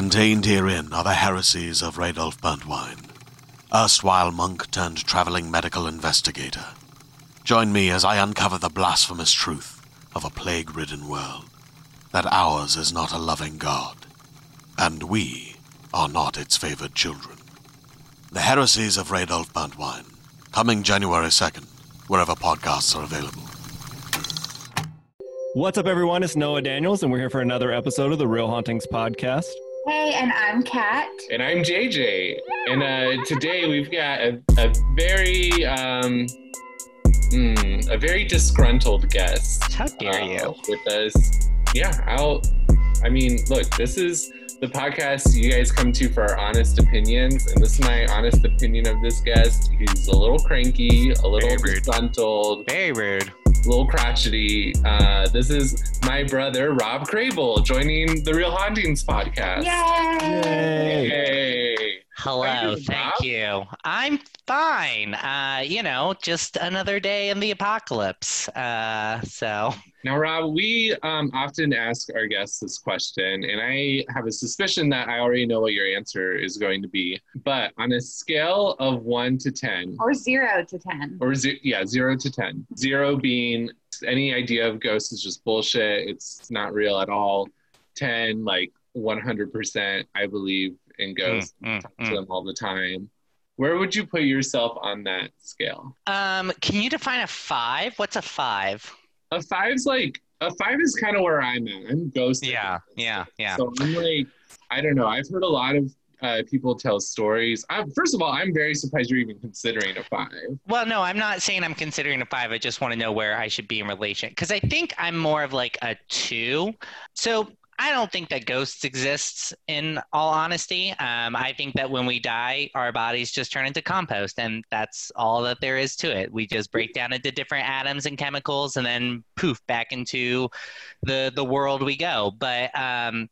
Contained herein are the heresies of Radolf Burntwine, erstwhile monk turned traveling medical investigator. Join me as I uncover the blasphemous truth of a plague ridden world that ours is not a loving God, and we are not its favored children. The Heresies of Radolf Burntwine, coming January 2nd, wherever podcasts are available. What's up, everyone? It's Noah Daniels, and we're here for another episode of the Real Hauntings podcast. Hey, and I'm Cat. And I'm JJ. And uh, today we've got a, a very um, mm, a very disgruntled guest. How dare uh, you? With us. Yeah, I'll I mean, look, this is the podcast you guys come to for our honest opinions, and this is my honest opinion of this guest. He's a little cranky, a little Very disgruntled, Very rude. Little crotchety. Uh, this is my brother Robb Krehbiel joining the Real Hauntings podcast. Yay! Yay! Hey. Hello, you doing, thank Robb? you. I'm fine. Uh, you know, just another day in the apocalypse. Uh, so Now, Robb, we um, often ask our guests this question, and I have a suspicion that I already know what your answer is going to be. But on a scale of one to 10, Or zero to ten. or ze- yeah, zero to 10, zero being any idea of ghosts is just bullshit, it's not real at all. 10, like 100%, I believe in goes mm, mm, to them all the time. Where would you put yourself on that scale? um, can you define a five? What's a five? A five's like, a five is kind of where I'm at. I'm ghost. Yeah, yeah, yeah. So I'm like, I don't know. I've heard a lot of uh, people tell stories. i first of all, I'm very surprised you're even considering a five. Well, no, I'm not saying I'm considering a five. I just want to know where I should be in relation because I think I'm more of like a two. So I don't think that ghosts exists. In all honesty, um, I think that when we die, our bodies just turn into compost, and that's all that there is to it. We just break down into different atoms and chemicals, and then poof, back into the the world we go. But um,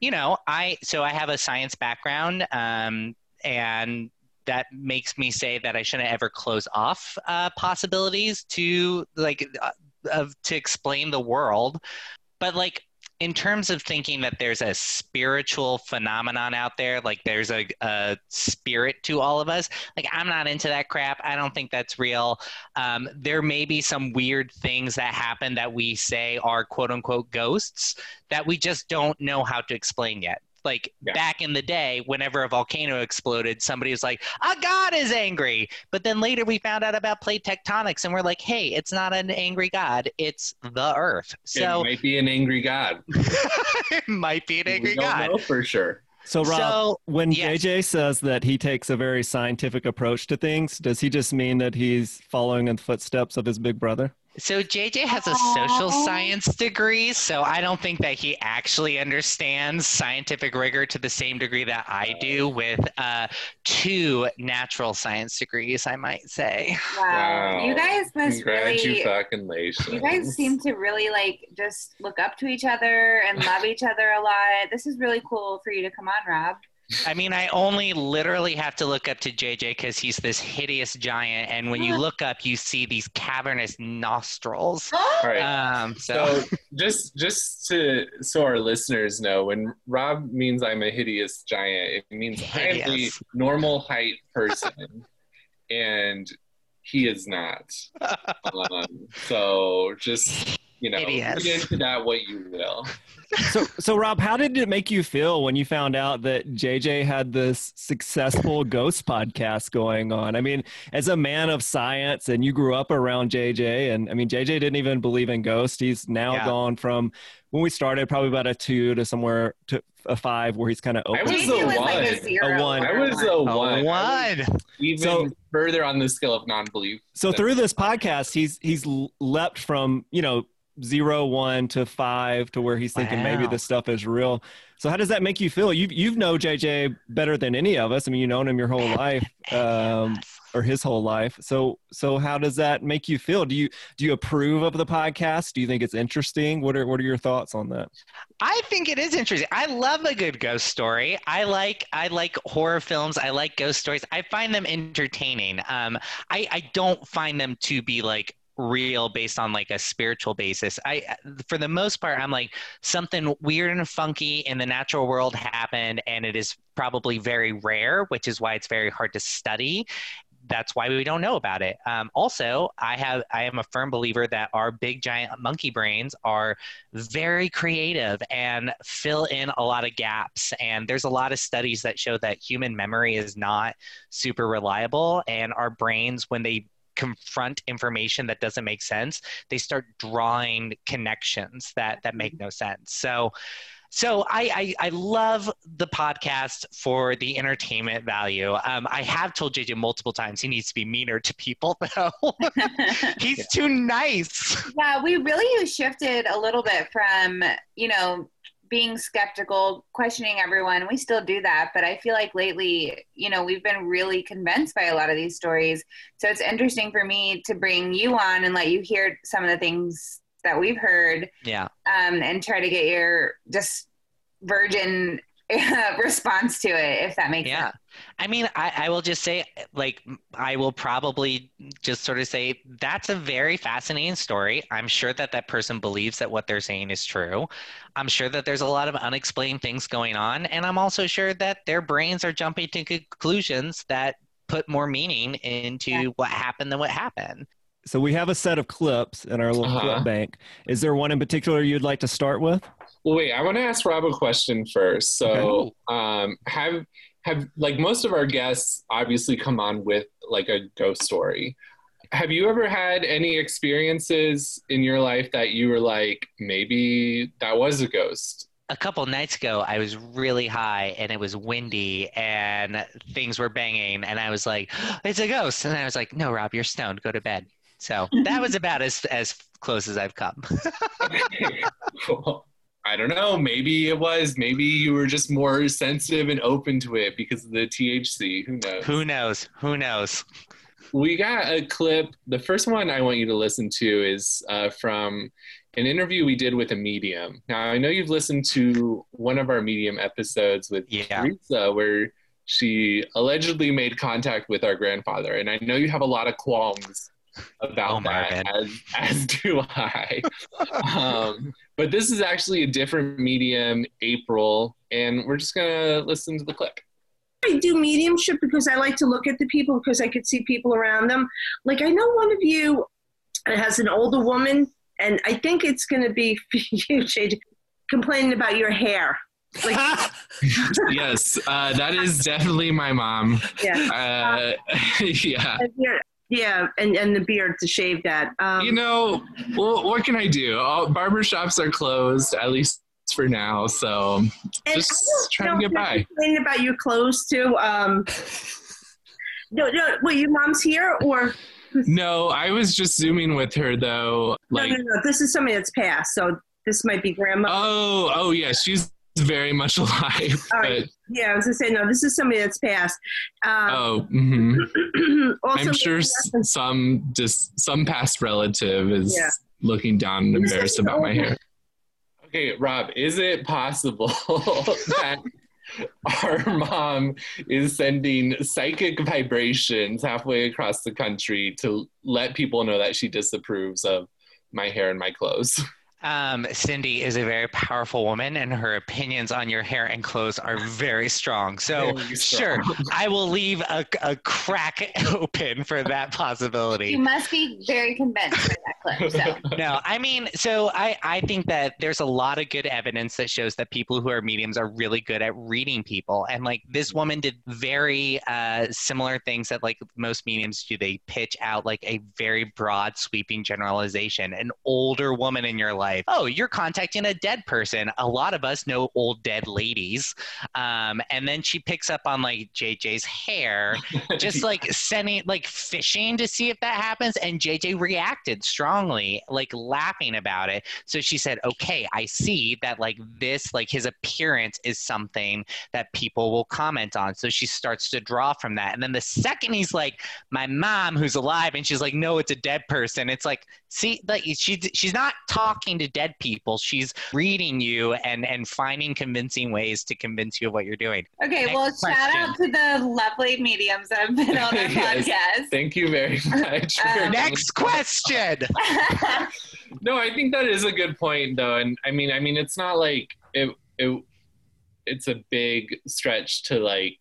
you know, I so I have a science background, um, and that makes me say that I shouldn't ever close off uh, possibilities to like uh, of to explain the world. But like in terms of thinking that there's a spiritual phenomenon out there, like there's a, a spirit to all of us, like I'm not into that crap. I don't think that's real. Um, there may be some weird things that happen that we say are quote unquote ghosts that we just don't know how to explain yet. Like Yeah. back in the day, whenever a volcano exploded, somebody was like, "A god is angry." But then later we found out about plate tectonics, and we're like, "Hey, it's not an angry god; it's the Earth." So it might be an angry god. it might be an angry we don't god. know for sure. So, Robb, So when yes. JJ says that he takes a very scientific approach to things, does he just mean that he's following in the footsteps of his big brother? So JJ has a social science degree, so I don't think that he actually understands scientific rigor to the same degree that I do with uh, two natural science degrees, I might say. Wow. Wow. You guys must really. Congratulations. You guys seem to really like just look up to each other and love each other a lot. This is really cool for you to come on, Robb. I mean, I only literally have to look up to JJ because he's this hideous giant, and when you look up, you see these cavernous nostrils. All right. Um, so, so just just to so our listeners know, when Robb means I'm a hideous giant, it means I'm a normal height person, and he is not. Um, so just you know, Hideous. read into that what you will. So, so Robb, how did it make you feel when you found out that JJ had this successful ghost podcast going on? I mean, as a man of science, and you grew up around JJ, and I mean, JJ didn't even believe in ghosts. He's now Yeah. gone from when we started, probably about a two to somewhere to a five, where he's kind of I open. was JJ the was like a one. zero. A one. I was a a one. I one. even So- further on the scale of non-belief. So through this podcast, he's he's leapt from you know zero one to five to where he's thinking maybe this stuff is real. So how does that make you feel? You you've known JJ better than any of us. I mean, you've known him your whole life, um, or his whole life. So so how does that make you feel? Do you do you approve of the podcast? Do you think it's interesting? What are what are your thoughts on that? I think it is interesting. I love a good ghost story. I like I like horror films. I like ghost stories. I find them entertaining. Um, I I don't find them to be like real based on like a spiritual basis. I, for the most part, I'm like something weird and funky in the natural world happened, and it is probably very rare, which is why it's very hard to study that's why we don't know about it. Um, also, I have I am a firm believer that our big giant monkey brains are very creative and fill in a lot of gaps. And there's a lot of studies that show that human memory is not super reliable, and our brains when they confront information that doesn't make sense, they start drawing connections that that make no sense. So so I, I, I love the podcast for the entertainment value. Um, I have told JJ multiple times he needs to be meaner to people though. He's yeah. too nice. Yeah, we really shifted a little bit from you know being skeptical, questioning everyone. We still do that, but I feel like lately, you know, we've been really convinced by a lot of these stories. So it's interesting for me to bring you on and let you hear some of the things that we've heard. Yeah. Um, and try to get your just virgin response to it, if that makes yeah. sense. I mean, I, I will just say, like, I will probably just sort of say that's a very fascinating story. I'm sure that that person believes that what they're saying is true. I'm sure that there's a lot of unexplained things going on. And I'm also sure that their brains are jumping to conclusions that put more meaning into yeah. what happened than what happened so we have a set of clips in our little uh-huh. clip bank. Is there one in particular you'd like to start with? Well, wait, I want to ask Robb a question first. So, okay. um, have have like most of our guests obviously come on with like a ghost story. Have you ever had any experiences in your life that you were like, maybe that was a ghost? a couple nights ago i was really high and it was windy and things were banging and i was like it's a ghost and i was like no robb you're stoned go to bed so that was about as as close as I've come. I don't know. Maybe it was. Maybe you were just more sensitive and open to it because of the THC. Who knows? Who knows? Who knows? We got a clip. The first one I want you to listen to is uh, from an interview we did with a medium. Now, I know you've listened to one of our medium episodes with yeah. Teresa where she allegedly made contact with our grandfather. And I know you have a lot of qualms about oh that, as, as do I. um, but this is actually a different medium, April, and we're just gonna listen to the clip. I do mediumship because I like to look at the people because I could see people around them. Like I know one of you has an older woman, and I think it's going to be you, JJ, complaining about your hair. Like, yes, uh, that is definitely my mom. Yeah, uh, yeah. Yeah, and, and the beard to shave that. Um, you know, well, what can I do? All barbershops are closed, at least for now. So just trying to get by. Complaining about your clothes too. Um, no, no. Wait, your mom's here or? No, I was just zooming with her though. Like, no, no, no. This is somebody that's passed, so this might be grandma. Oh, oh yeah, she's very much alive. But... Yeah, I was gonna say no. This is somebody that's passed. Um, oh, mm-hmm. I'm sure some just some past relative is yeah. looking down and embarrassed about my hair. Okay, Robb, is it possible that our mom is sending psychic vibrations halfway across the country to let people know that she disapproves of my hair and my clothes? Um, Cindy is a very powerful woman, and her opinions on your hair and clothes are very strong. So, very strong. sure, I will leave a, a crack open for that possibility. You must be very convinced by that clip. So. no, I mean, so I, I think that there's a lot of good evidence that shows that people who are mediums are really good at reading people. And like this woman did very uh, similar things that like most mediums do. They pitch out like a very broad, sweeping generalization. An older woman in your life life. Oh, you're contacting a dead person. A lot of us know old dead ladies. Um, and then she picks up on like JJ's hair, just like sending, like fishing to see if that happens. And JJ reacted strongly like laughing about it. So she said, "Okay, I see that like this, like his appearance is something that people will comment on." So she starts to draw from that. And then the second he's like, "My mom, who's alive," and she's like, "No, it's a dead person." It's like, see, like she she's not talking to dead people. She's reading you and and finding convincing ways to convince you of what you're doing. Okay, Next well, shout out to the lovely mediums that have been on our Yes. podcast. Thank you very much. Um, Next question. no, I think that is a good point though, and I mean, I mean, it's not like it, it it's a big stretch to like,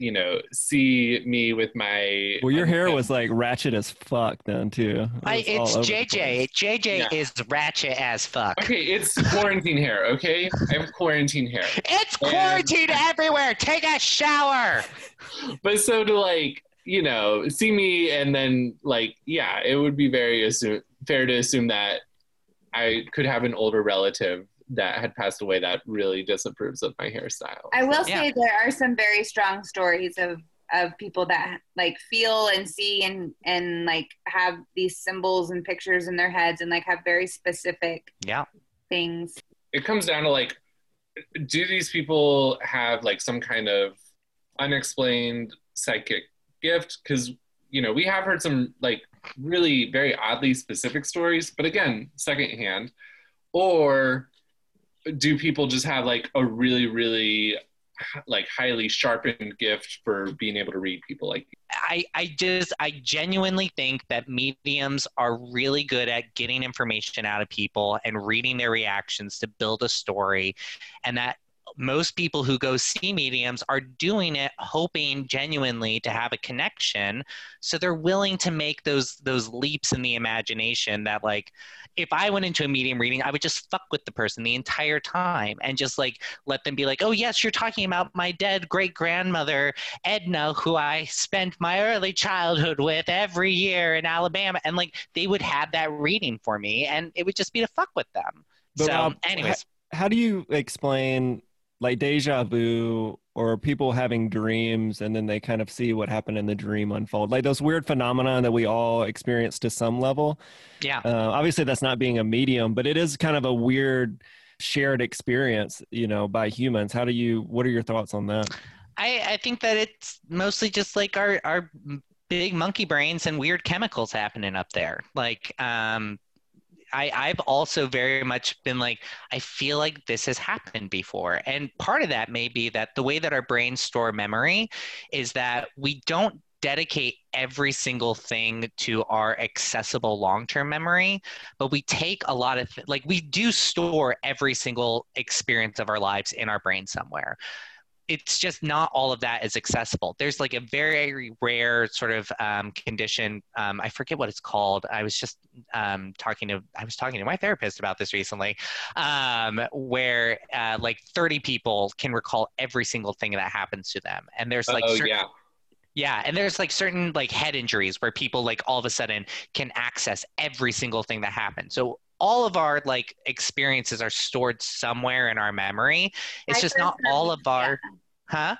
you know, see me with my. Well, your hair was like ratchet as fuck then too. It I, it's all over the JJ. JJ Yeah. is ratchet as fuck. Okay, it's quarantine hair. Okay, I have quarantine hair, It's And- quarantine everywhere. Take a shower. but so to like, you know, see me and then like, yeah, it would be very assume, fair to assume that I could have an older relative that had passed away that really disapproves of my hairstyle. I will Yeah. say there are some very strong stories of of people that like feel and see and and like have these symbols and pictures in their heads and like have very specific Yeah. things. it comes down to like do these people have like some kind of unexplained psychic gift because you know we have heard some like really very oddly specific stories but again secondhand or do people just have like a really really like highly sharpened gift for being able to read people like I, I just I genuinely think that mediums are really good at getting information out of people and reading their reactions to build a story and that most people who go see mediums are doing it hoping genuinely to have a connection so they're willing to make those those leaps in the imagination that like if I went into a medium reading, I would just fuck with the person the entire time and just like let them be like, oh, yes, you're talking about my dead great grandmother, Edna, who I spent my early childhood with every year in Alabama. And like they would have that reading for me and it would just be to fuck with them. But so, Robb, anyways, How do you explain like deja vu or people having dreams and then they kind of see what happened in the dream unfold? Like those weird phenomena that we all experience to some level. yeah. Uh, obviously, that's not being a medium, but it is kind of a weird shared experience, you know, by humans. How do you? What are your thoughts on that? I, I think that it's mostly just like our, our big monkey brains and weird chemicals happening up there. Like, um, I, I've also very much been like, I feel like this has happened before. And part of that may be that the way that our brains store memory is that we don't dedicate every single thing to our accessible long-term memory but we take a lot of like we do store every single experience of our lives in our brain somewhere it's just not all of that is accessible. There's like a very rare sort of um, condition. Um, I forget what it's called. I was just um, talking to I was talking to my therapist about this recently, um, where uh, like 30 people can recall every single thing that happens to them, and there's like oh certain, yeah yeah, and there's like certain like head injuries where people like all of a sudden can access every single thing that happened. So all of our like experiences are stored somewhere in our memory. It's just not all of our huh?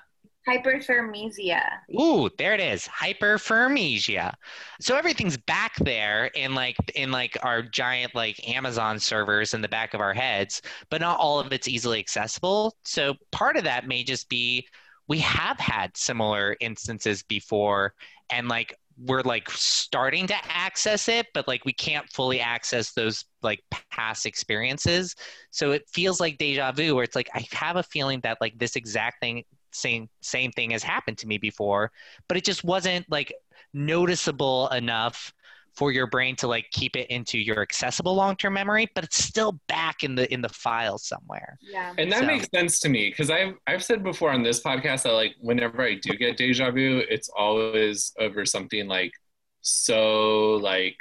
Hyperthymesia. Ooh, there it is. Hyperthymesia. So everything's back there in like in like our giant like Amazon servers in the back of our heads, but not all of it's easily accessible. So part of that may just be we have had similar instances before and like we're like starting to access it but like we can't fully access those like past experiences. So it feels like deja vu where it's like i have a feeling that like this exact thing same same thing has happened to me before but it just wasn't like noticeable enough for your brain to like keep it into your accessible long-term memory but it's still back in the in the file somewhere Yeah. And that So- makes sense to me because I've I've said before on this podcast that like whenever I do get deja vu, it's always over something like so like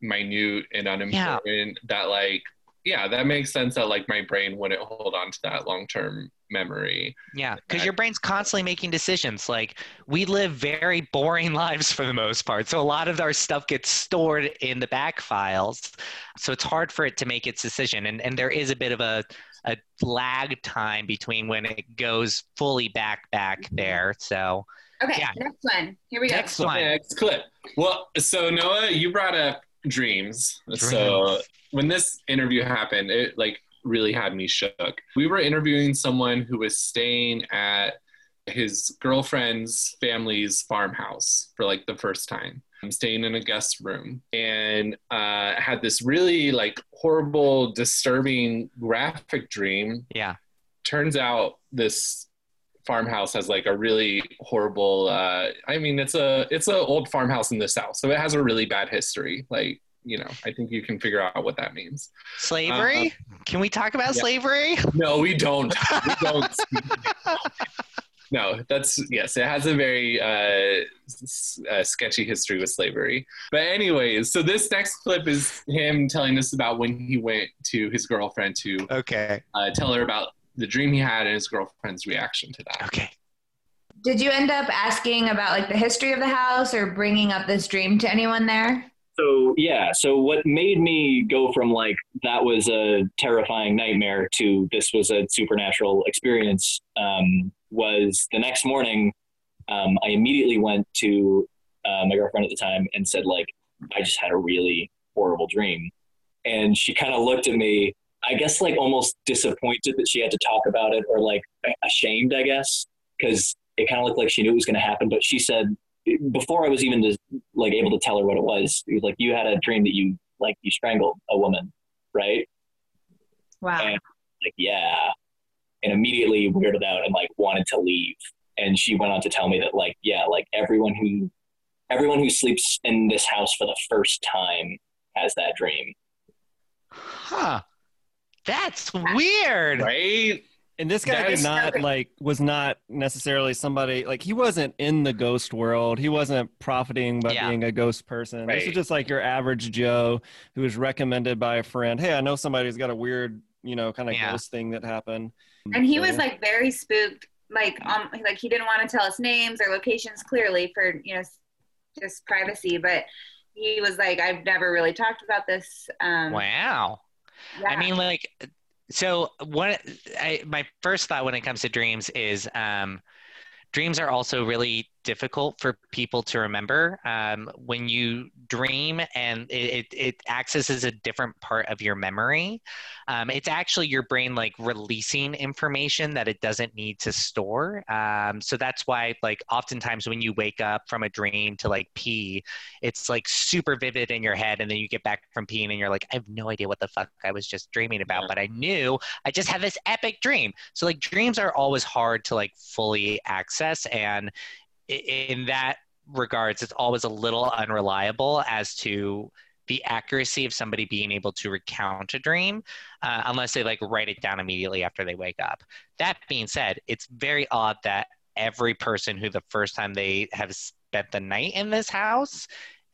minute and unimportant that like yeah, that makes sense that like my brain wouldn't hold on to that long term memory. Yeah, because your brain's constantly making decisions. Like we live very boring lives for the most part, so a lot of our stuff gets stored in the back files. So it's hard for it to make its decision, and and there is a bit of a a lag time between when it goes fully back back mm-hmm. there. So Okay, Yeah. next one. Here we go. next one, Next clip. Well, so Noah, you brought up dreams. So when this interview happened, it like really had me shook. We were interviewing someone who was staying at his girlfriend's family's farmhouse for like the first time. I'm staying in a guest room and uh, had this really like horrible, disturbing, graphic dream. Yeah. Turns out this farmhouse has like a really horrible. Uh, I mean, it's a it's an old farmhouse in the south, so it has a really bad history. Like you know, I think you can figure out what that means. Slavery? Uh, can we talk about yeah. slavery? No, we don't. We don't. no, that's yes. It has a very uh, s- uh, sketchy history with slavery. But anyways, so this next clip is him telling us about when he went to his girlfriend to Okay. uh, tell her about the dream he had and his girlfriend's reaction to that. Okay. Did you end up asking about like the history of the house or bringing up this dream to anyone there? So yeah, so what made me go from like that was a terrifying nightmare to this was a supernatural experience um, was the next morning. Um, I immediately went to uh, my girlfriend at the time and said like I just had a really horrible dream, and she kind of looked at me. I guess like almost disappointed that she had to talk about it, or like ashamed, I guess, because it kind of looked like she knew it was going to happen. But she said before I was even just like able to tell her what it was, it was like you had a dream that you like you strangled a woman, right? Wow. And like yeah, and immediately weirded out and like wanted to leave. And she went on to tell me that like yeah, like everyone who everyone who sleeps in this house for the first time has that dream. Huh. That's weird. Right? And this guy That did is- not like was not necessarily somebody like he wasn't in the ghost world. He wasn't profiting by Yeah. being a ghost person. This is just like your average Joe who was recommended by a friend. Hey, I know somebody who's got a weird, you know, kind of Yeah. ghost thing that happened. And he So, was like very spooked, like um, like he didn't want to tell us names or locations clearly for you know just privacy. But he was like, I've never really talked about this. Um, Wow. yeah. I mean, like, so what? I, my first thought when it comes to dreams is um, dreams are also really difficult for people to remember. Um, when you dream and it, it, it accesses a different part of your memory, um, it's actually your brain like releasing information that it doesn't need to store. Um, so that's why, like, oftentimes when you wake up from a dream to like pee, it's like super vivid in your head and then you get back from peeing and you're like i have no idea what the fuck i was just dreaming about Yeah. but i knew i just had this epic dream so like dreams are always hard to like fully access and in that regards it's always a little unreliable as to the accuracy of somebody being able to recount a dream uh, unless they like write it down immediately after they wake up that being said it's very odd that every person who the first time they have spent the night in this house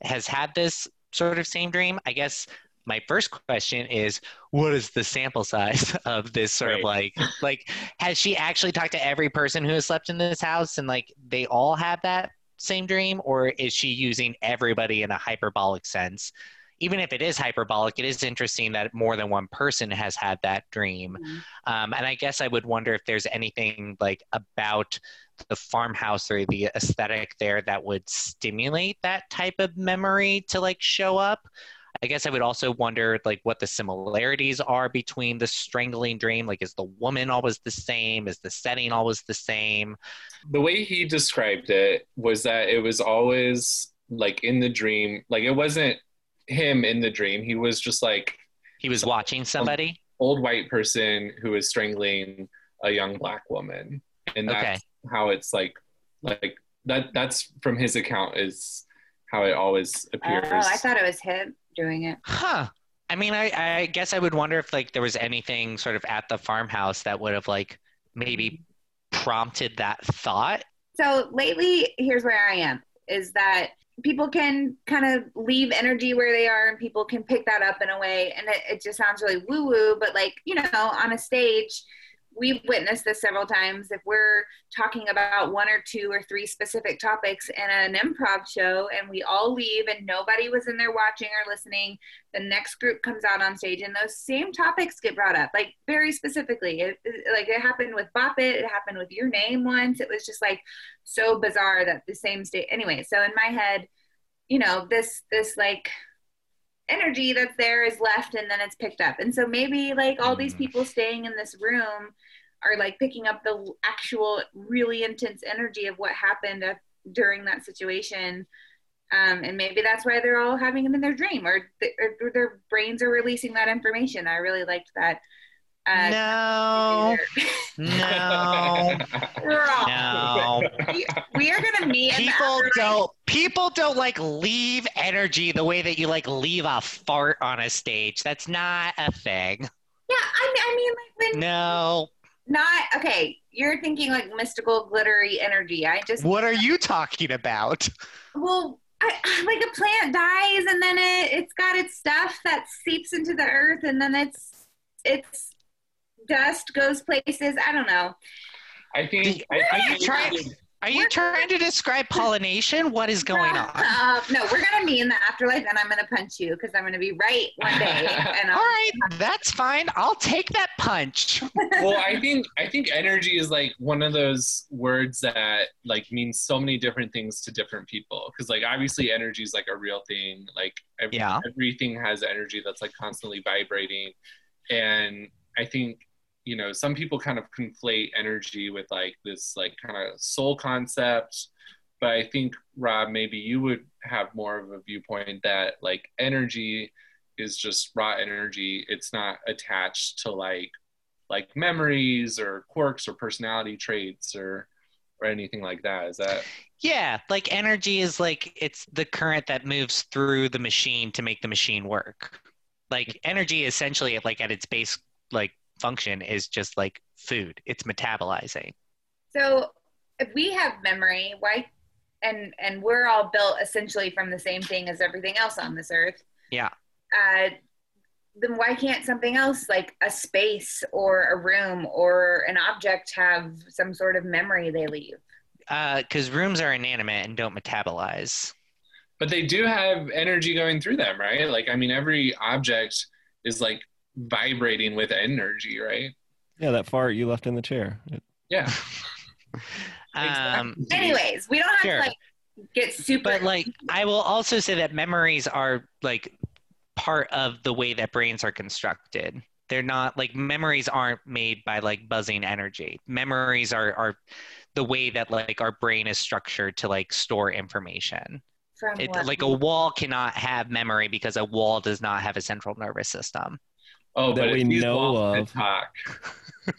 has had this sort of same dream. I guess my first question is what is the sample size of this sort of like like has she actually talked to every person who has slept in this house and like they all have that same dream or is she using everybody in a hyperbolic sense? Even if it is hyperbolic, it is interesting that more than one person has had that dream. Mhm. Um, and I guess I would wonder if there's anything like about the farmhouse or the aesthetic there that would stimulate that type of memory to like show up. I guess I would also wonder like what the similarities are between the strangling dream. Like, is the woman always the same? Is the setting always the same? The way he described it was that it was always like in the dream, like it wasn't him in the dream. He was just like He was watching somebody. old white person who was strangling a young black woman. And that's Okay. how it's like like that that's from his account is how it always oh, appears. Oh, appears. I thought it was him doing it. Huh. I mean, I, I guess I would wonder if like there was anything sort of at the farmhouse that would have like maybe prompted that thought. So lately, here's where I am: is that people can kind of leave energy where they are, and people can pick that up in a way, and it, it just sounds really woo woo. But like you know, on a stage, we've witnessed this several times. If we're talking about one or two or three specific topics in an improv show, and we all leave, and nobody was in there watching or listening, the next group comes out on stage, and those same topics get brought up, like very specifically. It, like it happened with Bop It, it happened with Your Name once. It was just like so bizarre that the same state. Anyway, so in my head, you know, this this like energy that's there is left and then it's picked up. And so maybe like all these Mm. people staying in this room are like picking up the actual really intense energy of what happened at, during that situation. Um, and maybe that's why they're all having it in their dream or, th- or their brains are releasing that information. I really liked that. Uh, no, no, no. We, we are gonna meet. People don't. People don't like leave energy the way that you like leave a fart on a stage. That's not a thing. Yeah, I, I mean, like when No. not okay. You're thinking like mystical, glittery energy. I just What are you talking about? well, I, like a plant dies and then it it's got its stuff that seeps into the earth and then it's it's dust goes places. I don't know. I think. I, Are I you think trying? Are you trying to describe pollination? What is going on? Uh, no, we're gonna meet in the afterlife, and I'm gonna punch you because I'm gonna be right one day. And All that's fine. I'll take that punch. well i think i think energy is like one of those words that like means so many different things to different people because like obviously energy is like a real thing like ev- Yeah. everything has energy that's like constantly vibrating and i think you know some people kind of conflate energy with like this like kind of soul concept but i think robb maybe you would have more of a viewpoint that like energy is just raw energy. It's not attached to like like memories or quirks or personality traits or or anything like that. Is that Yeah, like energy is like it's the current that moves through the machine to make the machine work. Like energy essentially like at its base like function is just like food. It's metabolizing. So if we have memory, why and and we're all built essentially from the same thing as everything else on this earth. Yeah. Uh, then why can't something else like a space or a room or an object have some sort of memory they leave? Uh cuz rooms are inanimate and don't metabolize. but they do have energy going through them right like i mean every object is like vibrating with energy right? Yeah, that fart you left in the chair. It- yeah. Um Anyways, we don't have Sure. to like get super but like i will also say that memories are like part of the way that brains are constructed. They're not like memories aren't made by like buzzing energy. Memories are are the way that like our brain is structured to like store information. From it, what? like a wall cannot have memory because a wall does not have a central nervous system oh That but we know walls of. talk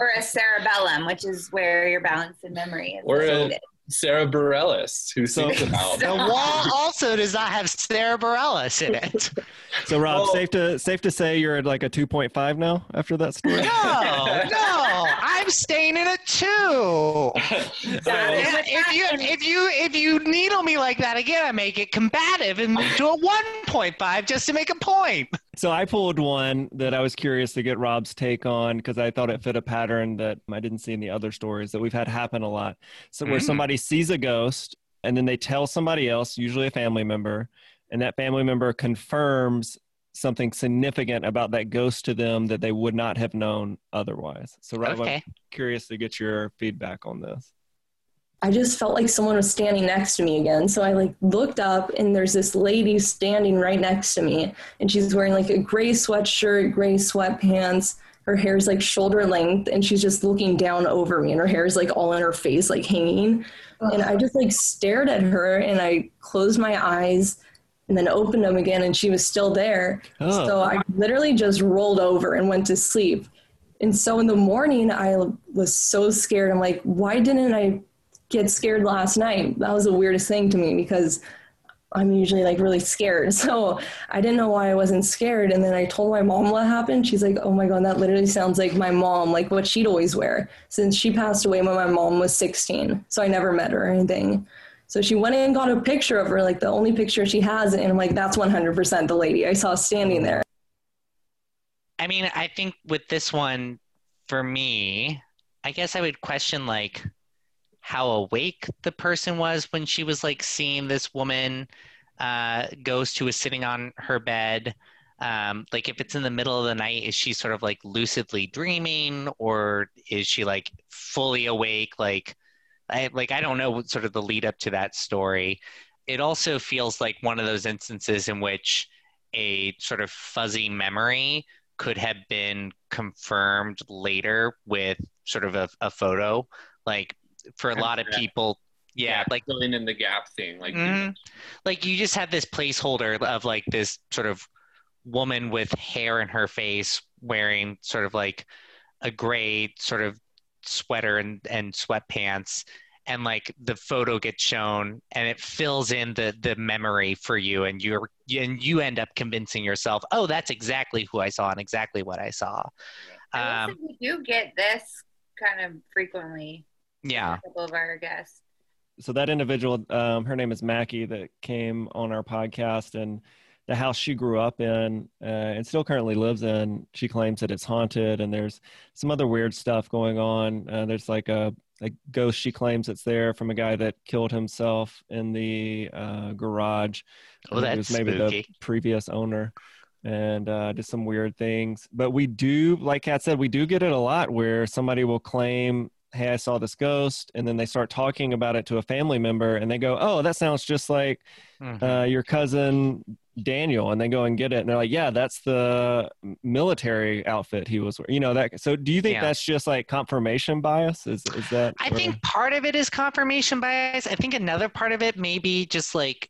or a cerebellum, which is where your balance and memory is. Or a- located. sara bareilles who So- sings about the wall also does not have cerebellum in it So Robb, Well- safe to safe to say you're at like a 2.5 now after that story. no no i'm staying in a two So- Yeah, if you if you if you needle me like that again, I make it combative and move to a one point five just to make a point. So I pulled one that I was curious to get Robb's take on because I thought it fit a pattern that I didn't see in the other stories that we've had happen a lot. So where Mm. somebody sees a ghost and then they tell somebody else, usually a family member, and that family member confirms something significant about that ghost to them that they would not have known otherwise. So Robb, Okay. I'm curious to get your feedback on this. I just felt like someone was standing next to me again. So I like looked up and there's this lady standing right next to me and she's wearing like a gray sweatshirt, gray sweatpants. Her hair's like shoulder length and she's just looking down over me and her hair is like all in her face, like hanging. And I just like stared at her and I closed my eyes and then opened them again and she was still there. Oh. So I literally just rolled over and went to sleep. And so in the morning, I was so scared. I'm like, why didn't I get scared last night? That was the weirdest thing to me because I'm usually like really scared. So I didn't know why I wasn't scared. And then I told my mom what happened. She's like, oh my God, that literally sounds like my mom, like what she'd always wear since she passed away when my mom was 16. So I never met her or anything. So she went in and got a picture of her, like the only picture she has. And I'm like, that's 100% the lady I saw standing there. I mean, I think with this one, for me, I guess I would question like how awake the person was when she was like seeing this woman uh, ghost who was sitting on her bed. Um, like if it's in the middle of the night, is she sort of like lucidly dreaming, or is she like fully awake? Like, I like I don't know what sort of the lead up to that story. It also feels like one of those instances in which a sort of fuzzy memory could have been confirmed later with sort of a, a photo. Like for a lot of people, yeah, like filling in the gap thing. Like, Mhm. like you just have this placeholder of like this sort of woman with hair in her face wearing sort of like a gray sort of sweater and, and sweatpants and like the photo gets shown and it fills in the the memory for you and you're and you end up convincing yourself oh that's exactly who i saw and exactly what i saw I um, say we do get this kind of frequently. Yeah A couple of our guests. so that individual, um, her name is Mackie, that came on our podcast, and the house she grew up in uh, and still currently lives in, she claims that it's haunted, and there's some other weird stuff going on. Uh, there's like a, a ghost she claims that's there from a guy that killed himself in the uh, garage. Oh, that's it was maybe spooky. the previous owner. And uh, just some weird things, but we do, like Cat said, we do get it a lot where somebody will claim hey, I saw this ghost, and then they start talking about it to a family member, and they go, oh, that sounds just like Mhm. uh, your cousin Daniel, and they go and get it, and they're like, yeah, that's the military outfit he was, wearing." you know that. So, do you think Yeah. that's just like confirmation bias? Is is that? I where- think part of it is confirmation bias. I think another part of it may be just like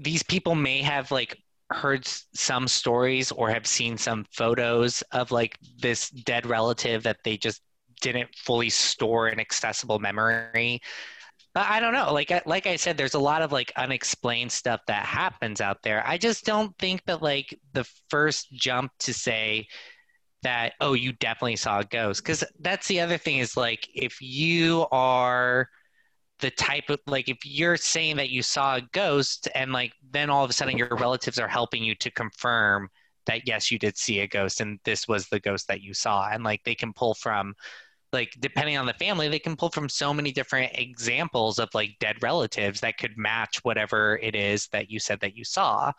these people may have like heard some stories or have seen some photos of like this dead relative that they just didn't fully store in accessible memory. But I don't know. Like like I said, there's a lot of like unexplained stuff that happens out there. I just don't think that like the first jump to say that oh you definitely saw a ghost because that's the other thing is like if you are the type of like if you're saying that you saw a ghost and like then all of a sudden your relatives are helping you to confirm that yes you did see a ghost and this was the ghost that you saw and like they can pull from like depending on the family they can pull from so many different examples of like dead relatives that could match whatever it is that you said that you saw.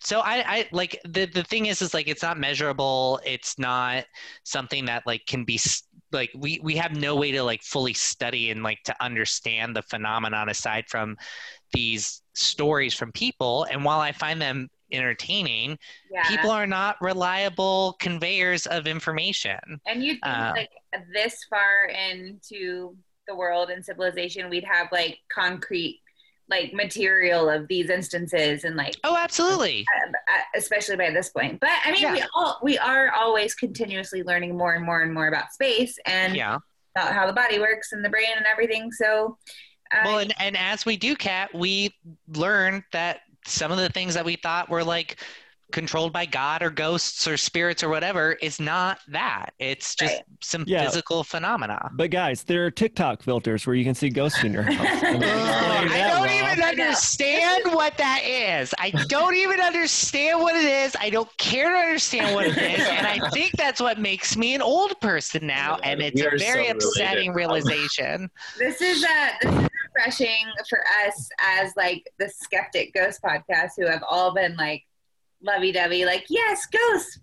So I, I like the the thing is is like it's not measurable. It's not something that like can be like we we have no way to like fully study and like to understand the phenomenon aside from these stories from people. And while i find them entertaining Yeah. people are not reliable conveyors of information And you'd think Uh, like this far into the world and civilization, we'd have like concrete, like material of these instances, and like oh absolutely uh, uh, especially by this point. But I mean, Yeah. we all we are always continuously learning more and more and more about space and yeah about how the body works and the brain and everything. So, well and, and as we do cat we learn that some of the things that we thought were like controlled by god or ghosts or spirits or whatever is not that it's just Right. some Yeah. physical phenomena But guys, there are TikTok filters where you can see ghosts in your house. And they I don't Robb. even understand what that is. I don't even understand what it is. I don't care to understand what it is. And I think that's what makes me an old person now. And it's a very so upsetting related. realization. this is a, this is refreshing for us as like the skeptic ghost podcast who have all been like lovey-dovey like yes ghosts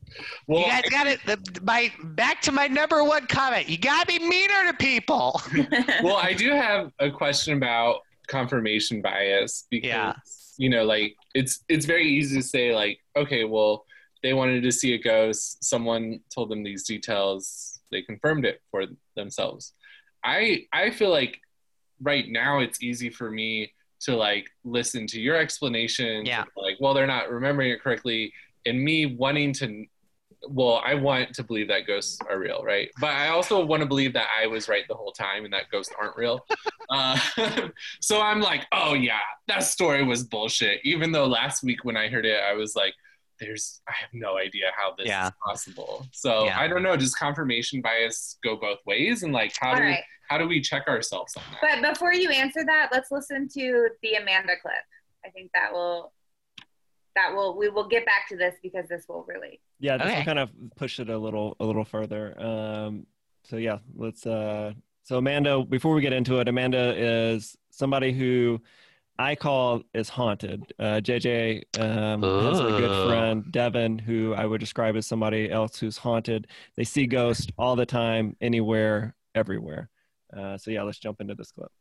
well, you guys got it. The, my back to my number one comment. You got to be meaner to people. well, I do have a question about confirmation bias because Yeah. you know, like it's it's very easy to say like, okay, well, they wanted to see a ghost. Someone told them these details. They confirmed it for themselves. I I feel like right now it's easy for me to like listen to your explanation. Yeah. Like, well, they're not remembering it correctly, and me wanting to well, I want to believe that ghosts are real, right? But I also want to believe that I was right the whole time and that ghosts aren't real. uh, so I'm like, oh yeah, that story was bullshit. Even though last week when I heard it, I was like, there's, I have no idea how this Yeah. is possible. So Yeah. I don't know. Does confirmation bias go both ways? And like, how all do we, right how do we check ourselves on that? but before you answer that let's listen to the amanda clip i think that will that will we will get back to this because this will really Yeah, this Okay. will kind of push it a little a little further. Um, so yeah, let's. Uh, so Amanda, before we get into it, Amanda is somebody who I call is haunted. Uh, JJ um, has a good friend, Devin, who I would describe as somebody else who's haunted. They see ghosts all the time, anywhere, everywhere. Uh, so yeah, let's jump into this clip.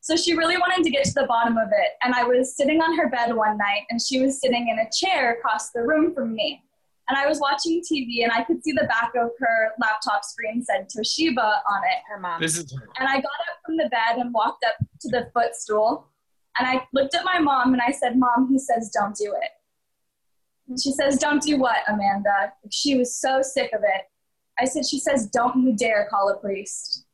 So she really wanted to get to the bottom of it. And I was sitting on her bed one night, and she was sitting in a chair across the room from me. And I was watching TV, and I could see the back of her laptop screen said Toshiba on it. Her mom. This is her. And I got up from the bed and walked up to the footstool. And I looked at my mom and I said, Mom, he says, don't do it. And she says, Don't do what, Amanda? She was so sick of it. I said, She says, Don't you dare call a priest.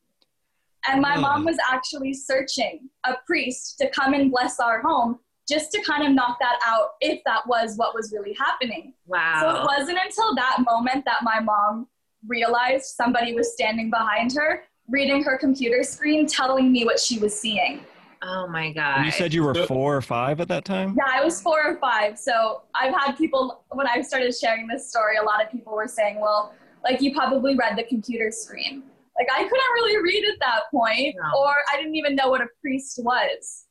And my hmm. mom was actually searching a priest to come and bless our home just to kind of knock that out if that was what was really happening. Wow. So it wasn't until that moment that my mom realized somebody was standing behind her, reading her computer screen, telling me what she was seeing. Oh my And god. you said you were four or five at that time? Yeah, I was four or five. So I've had people, when I started sharing this story, a lot of people were saying, well, like you probably read the computer screen. Like I couldn't really read at that point, No. or I didn't even know what a priest was.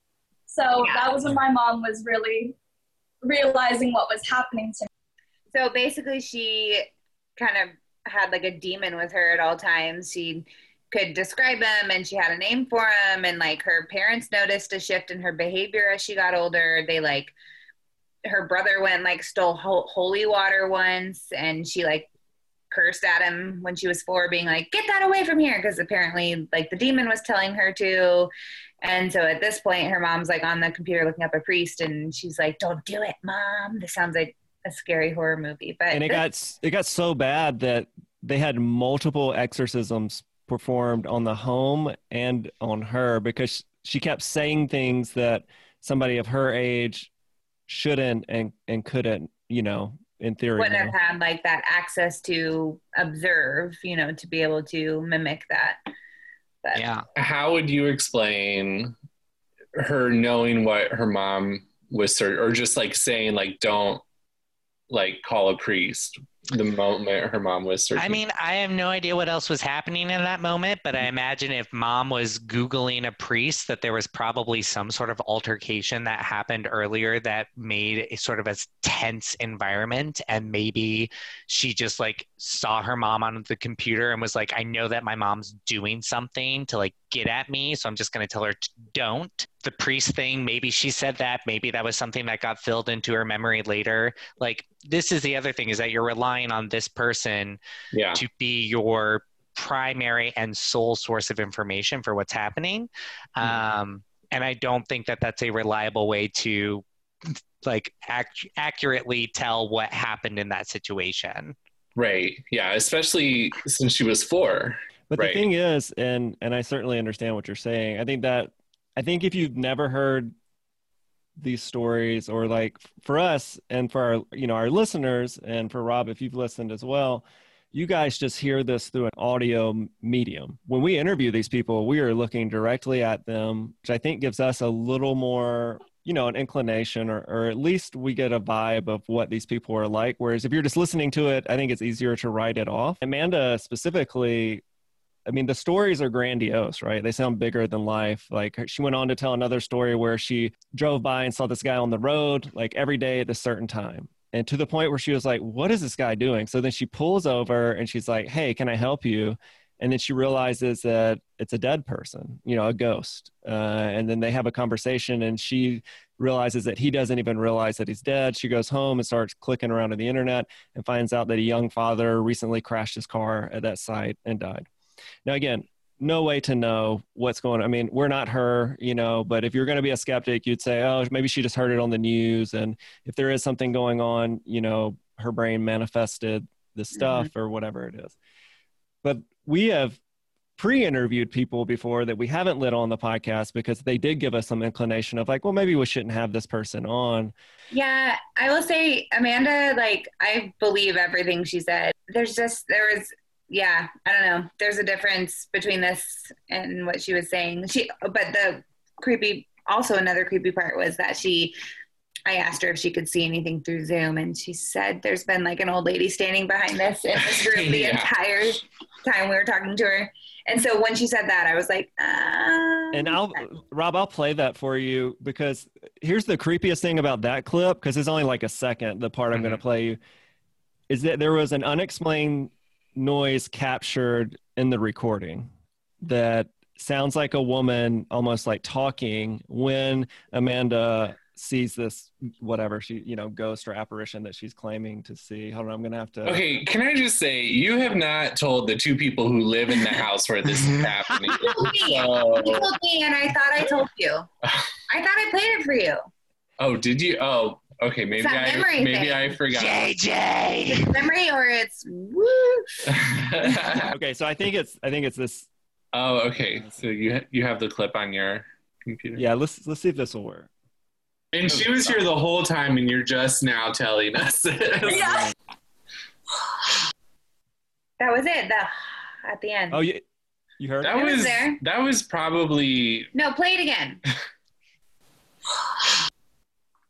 So Yeah. that was when my mom was really realizing what was happening to me. So basically, she kind of had like a demon with her at all times. She could describe him and she had a name for him. And like her parents noticed a shift in her behavior as she got older. They like, her brother went like stole ho- holy water once and she like cursed at him when she was four, being like, get that away from here. Because apparently, like, the demon was telling her to. And so at this point, her mom's like on the computer looking up a priest and she's like, don't do it, mom. This sounds like a scary horror movie. But and it got it got so bad that they had multiple exorcisms performed on the home and on her because she kept saying things that somebody of her age shouldn't and and couldn't you know in theory wouldn't have had like that access to observe, you know, to be able to mimic that. But Yeah. how would you explain her knowing what her mom was or just like saying like don't like call a priest the moment her mom was searching I mean, I have no idea what else was happening in that moment, but I mm-hmm. imagine if mom was Googling a priest, that there was probably some sort of altercation that happened earlier that made a sort of a tense environment. And maybe she just like saw her mom on the computer and was like, I know that my mom's doing something to like get at me. So I'm just going to tell her to don't. The priest thing, maybe she said that. Maybe that was something that got filled into her memory later. Like, this is the other thing is that you're relying on this person yeah to be your primary and sole source of information for what's happening. Um, and I don't think that that's a reliable way to like ac- accurately tell what happened in that situation. right yeah especially since she was four But Right. the thing is, and and I certainly understand what you're saying. I think that I think if you've never heard these stories, or like for us and for our you know our listeners, and for Robb, if you've listened as well, you guys just hear this through an audio medium. When we interview these people, we are looking directly at them, which I think gives us a little more you know an inclination or, or at least we get a vibe of what these people are like whereas if you're just listening to it i think it's easier to write it off amanda specifically I mean, the stories are grandiose, right? They sound bigger than life. Like she went on to tell another story where she drove by and saw this guy on the road, like every day at a certain time. And to the point where she was like, What is this guy doing? So then she pulls over and she's like, Hey, can I help you? And then she realizes that it's a dead person, you know, a ghost. Uh, and then they have a conversation and she realizes that he doesn't even realize that he's dead. She goes home and starts clicking around on the internet and finds out that a young father recently crashed his car at that site and died. Now, again, no way to know what's going on. I mean, we're not her, you know, but if you're going to be a skeptic, you'd say, oh, maybe she just heard it on the news. And if there is something going on, you know, her brain manifested the mm-hmm. stuff or whatever it is. But we have pre interviewed people before that we haven't lit on the podcast because they did give us some inclination of like, well, maybe we shouldn't have this person on. yeah, I will say, Amanda, like, I believe everything she said. There's just, there was, yeah, I don't know. There's a difference between this and what she was saying. She, but the creepy, also another creepy part was that she, I asked her if she could see anything through Zoom, and she said there's been like an old lady standing behind this in this room the Yeah. entire time we were talking to her. And so when she said that, I was like, um, And I'll, Robb, I'll play that for you because here's the creepiest thing about that clip because it's only like a second. The part I'm going to play you is that there was an unexplained noise captured in the recording that sounds like a woman almost like talking when Amanda sees this whatever she you know ghost or apparition that she's claiming to see. Hold on, I'm gonna have to. Okay, can I just say you have not told the two people who live in the house where this is happening. You told me. So- You told me, and I thought I told you. I thought I played it for you. oh, did you? Oh, okay. Maybe I memory maybe thing. I forgot. JJ. It's memory or it's woo. Okay, so I think it's I think it's this. oh, okay. So you ha- you have the clip on your computer. Yeah, let's let's see if this will work. And she was here the whole time, and you're just now telling us. Yeah. That was it. The at the end. Oh, you you heard? That It was was there. that was probably. No, play it again.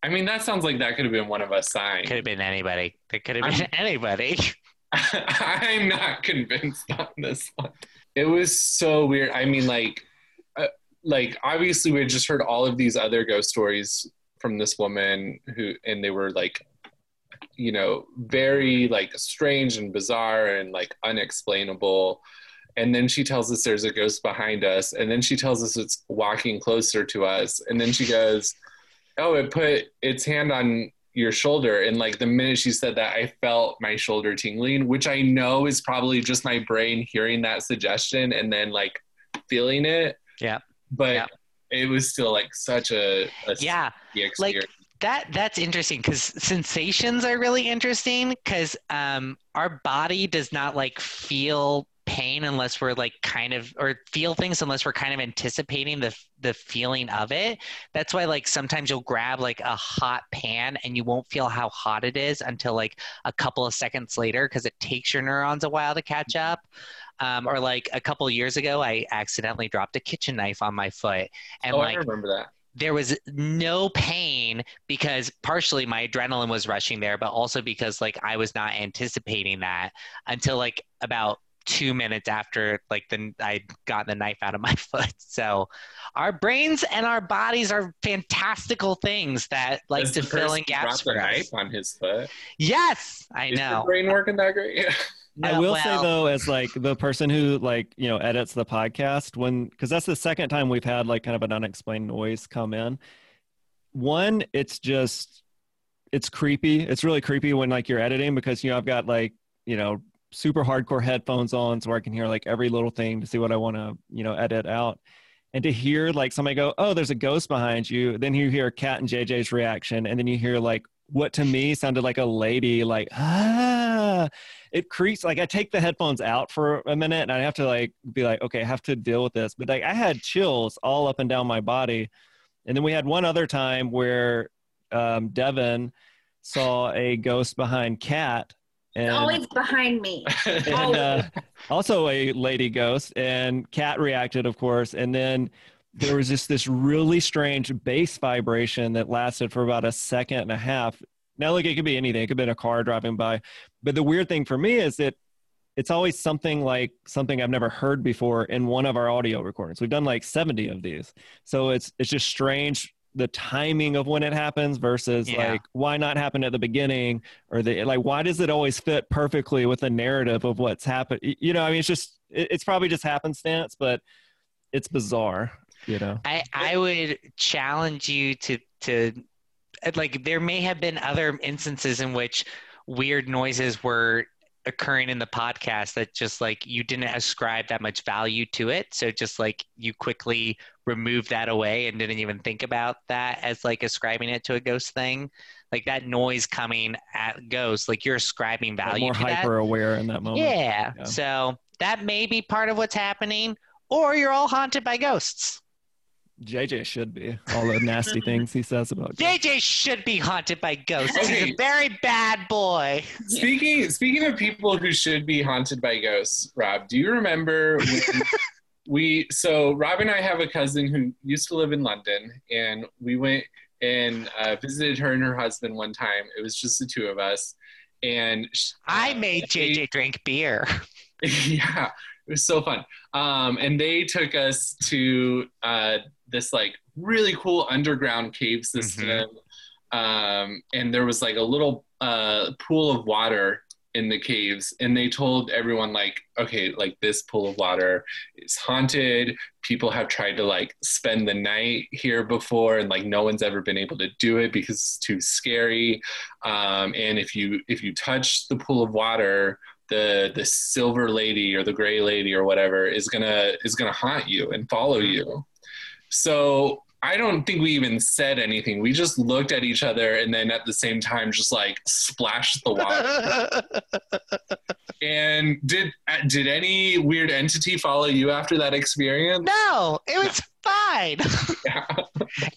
I mean, that sounds like that could have been one of us signed. Could have been anybody. It could have been anybody. I'm not convinced on this one. It was so weird. I mean, like, uh, like obviously we had just heard all of these other ghost stories from this woman who, and they were like, you know, very like strange and bizarre and like unexplainable. And then she tells us there's a ghost behind us, and then she tells us it's walking closer to us, and then she goes, "Oh, it put its hand on your shoulder and like the minute she said that i felt my shoulder tingling which i know is probably just my brain hearing that suggestion and then like feeling it Yeah. but Yeah. it was still like such a, a Yeah. like that that's interesting because sensations are really interesting because um our body does not like feel pain unless we're like kind of or feel things unless we're kind of anticipating the the feeling of it. That's why like sometimes you'll grab like a hot pan and you won't feel how hot it is until like a couple of seconds later because it takes your neurons a while to catch up. Um, or like a couple of years ago i accidentally dropped a kitchen knife on my foot and oh like i remember that. there was no pain because partially my adrenaline was rushing there, but also because like I was not anticipating that until like about two minutes after like the I got the knife out of my foot. So our brains and our bodies are fantastical things that like As to fill in who gaps dropped the for us. knife on his foot Yes, I is know. your brain working that great I No, will say though, as like the person who like you know edits the podcast, when because that's the second time we've had like kind of an unexplained noise come in. One, it's just it's creepy. It's really creepy when like you're editing because you know I've got like you know super hardcore headphones on so I can hear like every little thing to see what I want to you know edit out. And to hear like somebody go, "Oh, there's a ghost behind you," then you hear Cat and JJ's reaction, and then you hear like what to me sounded like a lady, like ah, it creeps. Like I take the headphones out for a minute, and I have to like be like, okay, I have to deal with this. But like I had chills all up and down my body, and then we had one other time where um, Devin saw a ghost behind Cat, and Always behind me. and uh, also a lady ghost and cat reacted of course. And then there was just this really strange bass vibration that lasted for about a second and a half. Now look it could be anything. It could have been a car driving by. But the weird thing for me is that it's always something like something i've never heard before in one of our audio recordings. We've done like 70 of these. So it's it's just strange the timing of when it happens versus Yeah. like why not happen at the beginning or the like why does it always fit perfectly with the narrative of what's happened you know i mean it's just it, it's probably just happenstance but it's bizarre you know I, I would challenge you to to like there may have been other instances in which weird noises were occurring in the podcast that just like you didn't ascribe that much value to it so just like you quickly removed that away and didn't even think about that as like ascribing it to a ghost thing like that noise coming at ghosts like you're ascribing value more to that hyper aware in that moment yeah. Yeah. So that may be part of what's happening, or you're all haunted by ghosts. Jj should be all the nasty things he says about ghosts. JJ should be haunted by ghosts. He's a very bad boy. Speaking speaking of people who should be haunted by ghosts, Robb, do you remember when we so Robb and I have a cousin who used to live in London and we went and uh, visited her and her husband one time. It was just the two of us. And sh- I uh, made they- JJ drink beer. yeah, it was so fun. Um, and they took us to uh, this like really cool underground cave system. Um, and there was like a little uh, pool of water in the caves and they told everyone like okay like this pool of water is haunted. People have tried to like spend the night here before and like no one's ever been able to do it because it's too scary. Um, and if you if you touch the pool of water the the silver lady or the gray lady or whatever is gonna is gonna haunt you and follow you so I don't think we even said anything. We just looked at each other and then at the same time just like splashed the water. and did did any weird entity follow you after that experience? No, it was fine.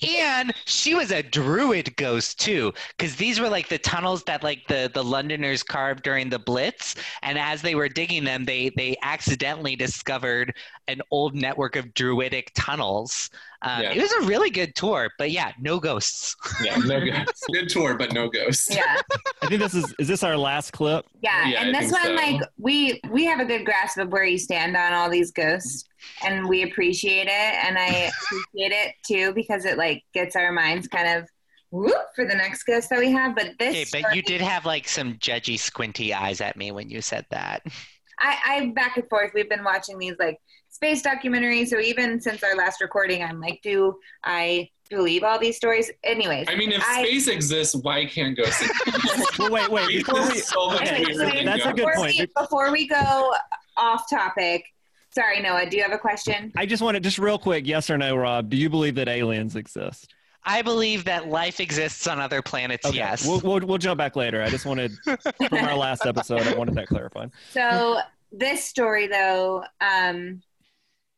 and she was a druid ghost too, because these were like the tunnels that like the the Londoners carved during the Blitz, and as they were digging them, they they accidentally discovered an old network of druidic tunnels. Um, Yeah. It was a really good tour, but yeah, no ghosts. Yeah, no ghosts. Good tour, but no ghosts. Yeah. I think this is is this our last clip? Yeah, Yeah, and I this one, so. like we we have a good grasp of where you stand on all these ghosts, and we appreciate it, and I appreciate it too because it like gets our minds kind of whoop for the next guest that we have. But this, Okay, but story- you did have like some judgy, squinty eyes at me when you said that. I, I back and forth. We've been watching these like space documentaries, so even since our last recording, I'm like, do I believe all these stories? Anyways, I mean, if I- space exists, why can't ghosts exist? Well, wait, wait. Before we, so much wait, That's a good before point. We, before we go off topic, sorry, Noah, do you have a question? I just want to just real quick, yes or no, Robb? Do you believe that aliens exist? I believe that life exists on other planets. Okay, Yes. We'll, we'll we'll jump back later. I just wanted from our last episode. I wanted that clarified. So this story, though, um,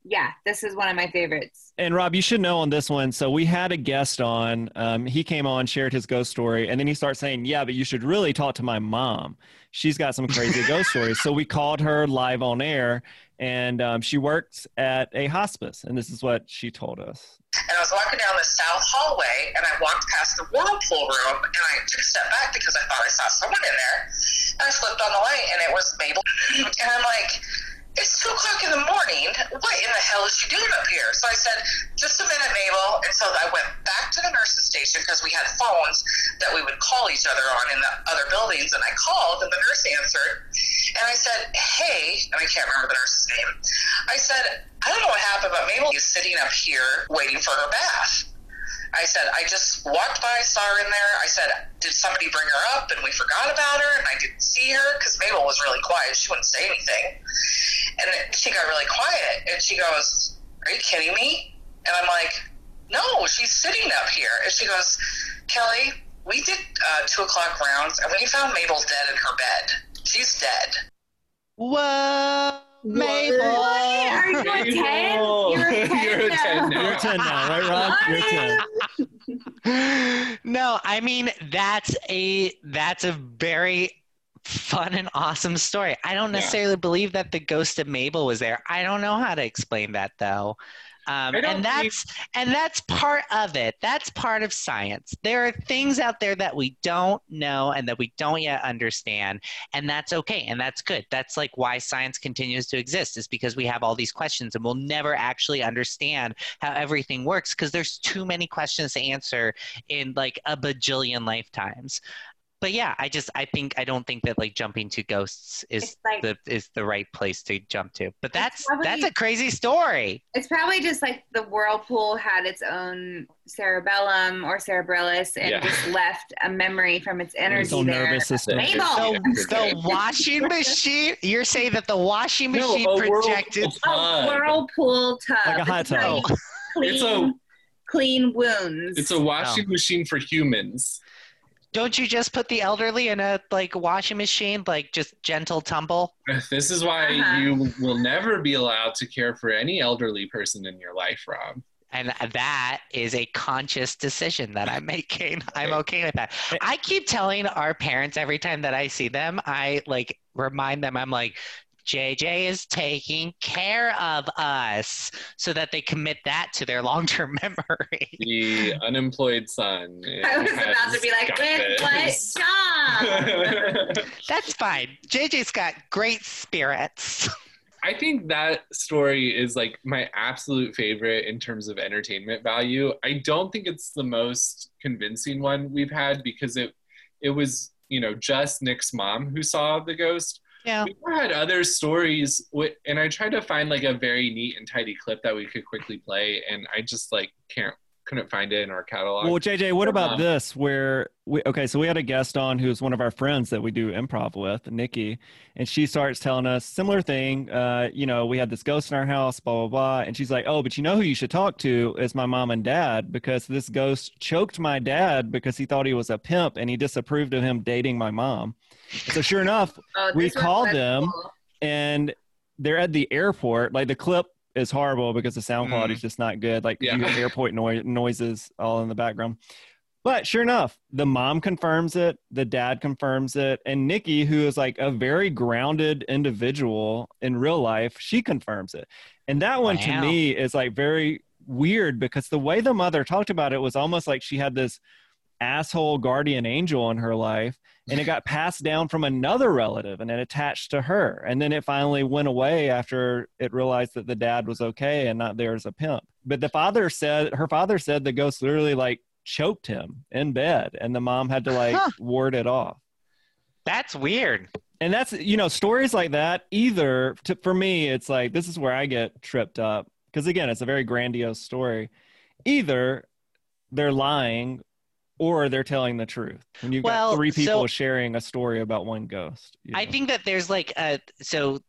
yeah, this is one of my favorites. And Robb, you should know on this one. So we had a guest on. Um, he came on, shared his ghost story, and then he starts saying, "Yeah, but you should really talk to my mom. She's got some crazy ghost stories." So we called her live on air, and um, she works at a hospice, and this is what she told us. and I was walking down the south hallway, and I walked past the whirlpool room, and I took a step back because I thought I saw someone in there, and I flipped on the light, and it was Mabel, and I'm like, it's two o'clock in the morning. What in the hell is she doing up here? So I said, just a minute, Mabel. And so I went back to the nurse's station because we had phones that we would call each other on in the other buildings. And I called, and the nurse answered. And I said, hey, and I can't remember the nurse's name. I said, I don't know what happened, but Mabel is sitting up here waiting for her bath. I said, I just walked by, saw her in there. I said, did somebody bring her up and we forgot about her and I didn't see her? Because Mabel was really quiet. She wouldn't say anything. And she got really quiet and she goes, Are you kidding me? And I'm like, No, she's sitting up here. And she goes, Kelly, we did uh, two o'clock rounds and we found Mabel dead in her bed. She's dead. Whoa, Mabel. What? Are you a 10? You're a 10 You're a 10 now. now. You're 10 now, right, Robb? You're a 10. no, I mean that's a that's a very fun and awesome story. I don't Yeah. necessarily believe that the ghost of Mabel was there. I don't know how to explain that though. Um, and that's and that's part of it. That's part of science. There are things out there that we don't know and that we don't yet understand, and that's okay and that's good. That's like why science continues to exist is because we have all these questions and we'll never actually understand how everything works because there's too many questions to answer in like a bajillion lifetimes. But yeah, I just I think I don't think that like jumping to ghosts is like the is the right place to jump to. But that's probably- that's a crazy story. it's probably just like the whirlpool had its own cerebellum or cerebellus and Yeah. just left a memory from its energy Its own there. nervous system. Mabel! The, the washing machine. You're saying that the washing No, machine a whirlpool projected. A whirlpool tub. Like a hot It's tub. you Clean, It's a- clean wounds. It's a washing oh. machine for humans. Don't you just put the elderly in a like washing machine, like just gentle tumble? This is why Uh-huh. you will never be allowed to care for any elderly person in your life, Robb. And that is a conscious decision that I'm making. I'm okay with that. I keep telling our parents every time that I see them, I like remind them, I'm like, JJ is taking care of us so that they commit that to their long term memory. The unemployed son. I was about to be like, with what job? That's fine. JJ's got great spirits. I think that story is like my absolute favorite in terms of entertainment value. I don't think it's the most convincing one we've had because it it was you know just Nick's mom who saw the ghost. Yeah. We had other stories, and I tried to find like a very neat and tidy clip that we could quickly play, and I just like can't couldn't find it in our catalog. Well, JJ, what about Um, this? Where we okay, so we had a guest on who's one of our friends that we do improv with, Nikki, and she starts telling us similar thing. Uh, you know, we had this ghost in our house, blah blah blah, and she's like, "Oh, but you know who you should talk to is my mom and dad because this ghost choked my dad because he thought he was a pimp and he disapproved of him dating my mom." So sure enough, Oh, we this called them cool. and they're at the airport. Like the clip is horrible because the sound mm-hmm. quality is just not good. Like Yeah. you hear airport noi- noises all in the background. But sure enough, the mom confirms it, the dad confirms it, and Nikki, who is like a very grounded individual in real life, she confirms it. And that one to me is like very weird because the way the mother talked about it was almost like she had this asshole guardian angel in her life and it got passed down from another relative and it attached to her. And then it finally went away after it realized that the dad was okay and not there as a pimp. But the father said her father said the ghost literally like choked him in bed and the mom had to like Huh. ward it off. That's weird. and that's you know stories like that either to, for me it's like this is where i get tripped up. Because again it's a very grandiose story. Either they're lying or they're telling the truth. When you've Well, got three people so- sharing a story about one ghost you I think that there's like a so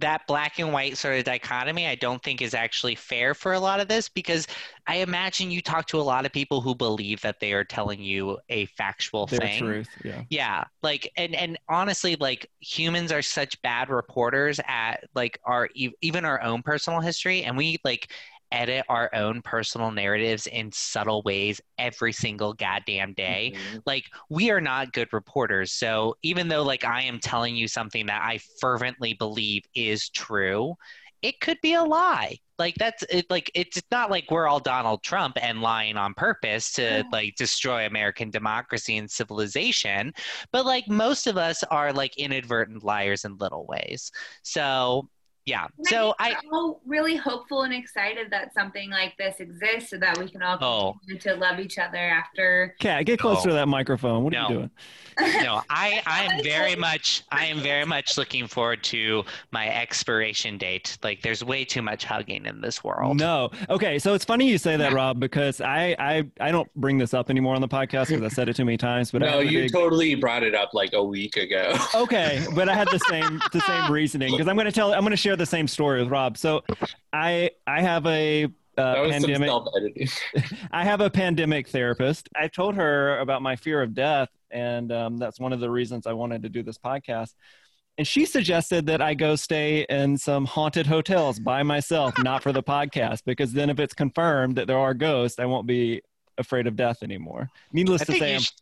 that black and white sort of dichotomy I don't think is actually fair for a lot of this because I imagine you talk to a lot of people who believe that they are telling you a factual their thing. truth yeah. Yeah, like and and honestly, like humans are such bad reporters at like our even our own personal history, and we like edit our own personal narratives in subtle ways every single goddamn day. Mm-hmm. Like we are not good reporters. So even though like I am telling you something that I fervently believe is true, it could be a lie. Like that's it like it's not like we're all Donald Trump and lying on purpose to like destroy American democracy and civilization, but like most of us are like inadvertent liars in little ways. So yeah. And So I I think really hopeful and excited that something like this exists so that we can all Oh. continue to love each other after. cat get oh. closer No. to that microphone what are you doing no, I, I am very much I am very much looking forward to my expiration date. Like there's way too much hugging in this world. No. Okay. So it's funny you say that, Robb, because I I, I don't bring this up anymore on the podcast because I said it too many times. But no, have you big- totally brought it up like a week ago. okay, but I had the same the same reasoning because I'm going to tell I'm going to share the same story with Rob. So I I have a uh, that was pandemic. some. I have a pandemic therapist. I told her about my fear of death, and um, that's one of the reasons I wanted to do this podcast. And she suggested that I go stay in some haunted hotels by myself, not for the podcast, because then if it's confirmed that there are ghosts, I won't be afraid of death anymore. Needless I to say, you I'm, should,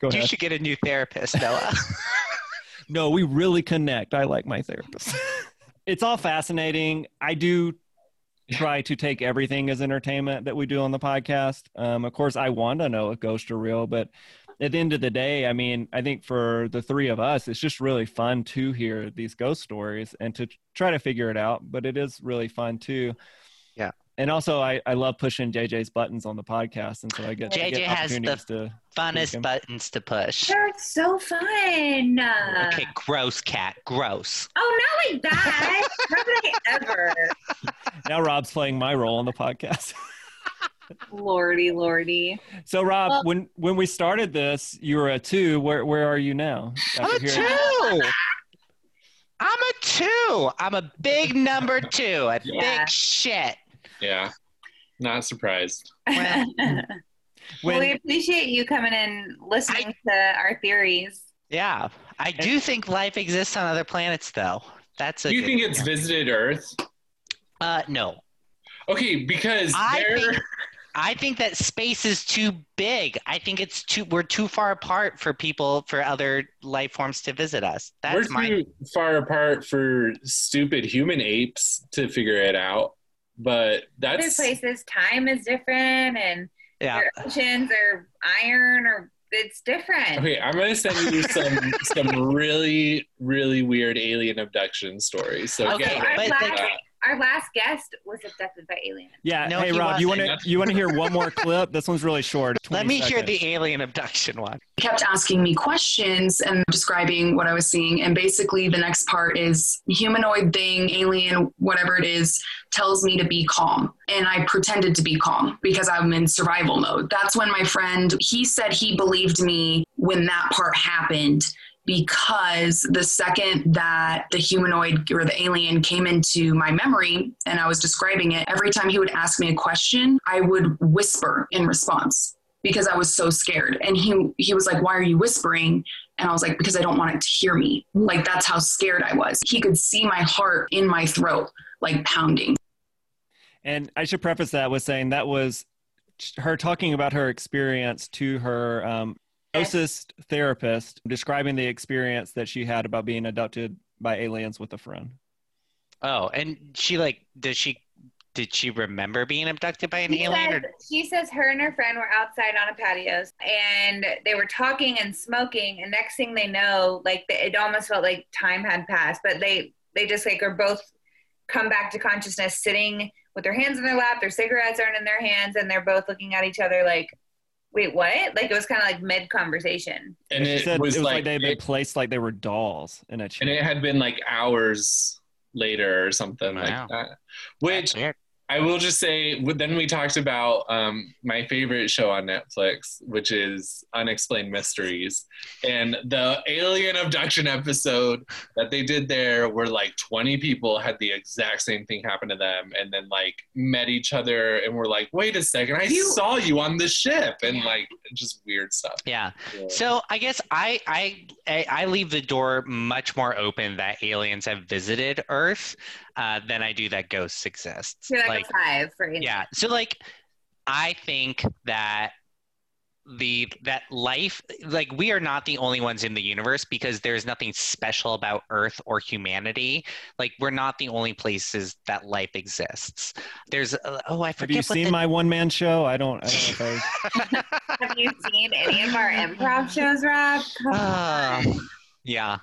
go you ahead. should get a new therapist, Noah. No, we really connect. I like my therapist. it's all fascinating. I do try to take everything as entertainment that we do on the podcast. Um, of course, I want to know if ghosts are real, but at the end of the day, I mean, I think for the three of us, it's just really fun to hear these ghost stories and to try to figure it out. But it is really fun too. Yeah. And also, I, I love pushing JJ's buttons on the podcast, and so I get, I JJ get has the to. Funnest buttons to push. They're so fun. Okay, gross cat, gross. Oh, not like that. How would I ever? Now Robb's playing my role on the podcast. Lordy, lordy. So Robb, Well- when when we started this, you were a two. Where where are you now? I'm a hearing- two. I'm a two. I'm a big number two. A Yeah. big shit. Yeah, not surprised. Well, well, we appreciate you coming and listening to our theories. Yeah, I do think life exists on other planets, though. That's a. Do you think it's visited Earth? Uh, no. Okay, because I there, think I think that space is too big. I think it's too. We're too far apart for people for other life forms to visit us. That's we're my. too far apart for stupid human apes to figure it out. But Other places, time is different, and Yeah. their oceans are iron, or it's different. okay. I'm gonna send you some some really really weird alien abduction stories. So Okay, get I'm ready but like- that. Our last guest was abducted by aliens. Yeah. No, hey he Robb, you want to you want to hear one more clip? This one's really short. Let 20 me hear the alien abduction one. kept asking me questions and describing what I was seeing. And basically, the next part is humanoid thing, alien, whatever it is, tells me to be calm. And I pretended to be calm because I'm in survival mode. That's when my friend, he said he believed me when that part happened because the second that the humanoid or the alien came into my memory and I was describing it, every time he would ask me a question, I would whisper in response because I was so scared. And he he was like, "Why are you whispering?" And I was like, "Because I don't want it to hear me." Like that's how scared I was. He could see my heart in my throat like pounding. And I should preface that with saying that was her talking about her experience to her um, hypnosis therapist, describing the experience that she had about being abducted by aliens with a friend. Oh, and she like does she did she remember being abducted by an She alien? says, Or, she says her and her friend were outside on a patio and they were talking and smoking and next thing they know like the, it almost felt like time had passed but they they just like are both come back to consciousness sitting with their hands in their lap their cigarettes aren't in their hands and they're both looking at each other like wait what like it was kind of like mid conversation And it said was it was like, like they'd been it- placed like they were dolls in a chair. and it had been like hours later or something Wow. like that. Which That's weird. I will just say, then we talked about um, my favorite show on Netflix, which is Unexplained Mysteries. And the alien abduction episode that they did there, where like 20 people had the exact same thing happen to them and then like met each other and were like, wait a second, I You- saw you on the ship. And like, just weird stuff. Yeah. Yeah. So I guess I, I I I leave the door much more open that aliens have visited Earth uh, than I do that ghosts exist. so like, Like five for aliens. yeah. So like I think that the that life like we are not the only ones in the universe because there's nothing special about earth or humanity like we're not the only places that life exists there's uh, oh i Have forget you what seen the- my one man show? I don't. I don't know if I, have you seen any of our improv shows robb Come Ah, yeah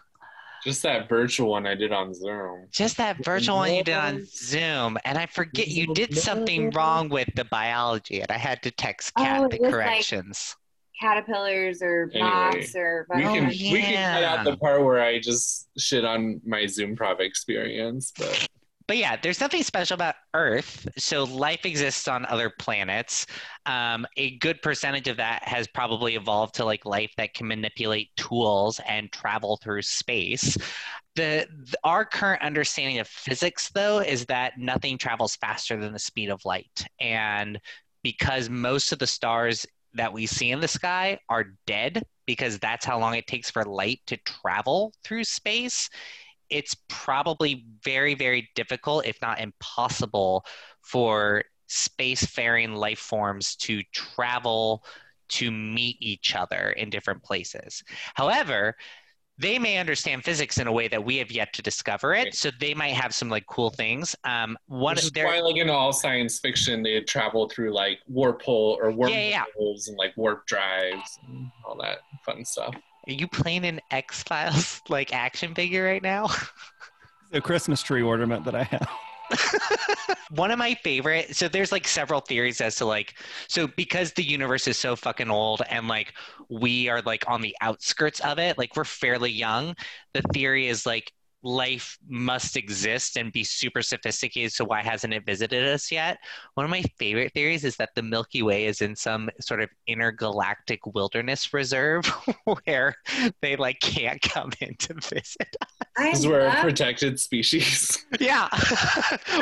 Just that virtual one I did on Zoom. Just that virtual one you did on Zoom, and I forget you did something wrong with the biology, and I had to text oh, Cat Oh, the it was like- corrections. caterpillars or Anyway, or We can Oh, we can cut out the oh, part where I just shit on my Zoom prov experience, but But yeah, there's nothing special about Earth. So life exists on other planets. Um, a good percentage of that has probably evolved to like life that can manipulate tools and travel through space. The, the our current understanding of physics, though, is that nothing travels faster than the speed of light, and because most of the stars that we see in the sky are dead, because that's how long it takes for light to travel through space it's probably very, very difficult, if not impossible, for spacefaring life forms to travel to meet each other in different places. However, they may understand physics in a way that we have yet to discover it, so they might have some like cool things. Um, one Which is why, like in all science fiction, they travel through like warp hole or wormholes Yeah, yeah, and like warp drives and all that fun stuff. Are you playing an X Files like action figure right now? the Christmas tree ornament that I have. one of my favorite so there's like several theories as to like so because the universe is so fucking old and like we are like on the outskirts of it like we're fairly young the theory is like life must exist and be super sophisticated so why hasn't it visited us yet one of my favorite theories is that the milky way is in some sort of intergalactic wilderness reserve where they like can't come in to visit I This is we're a protected species. yeah.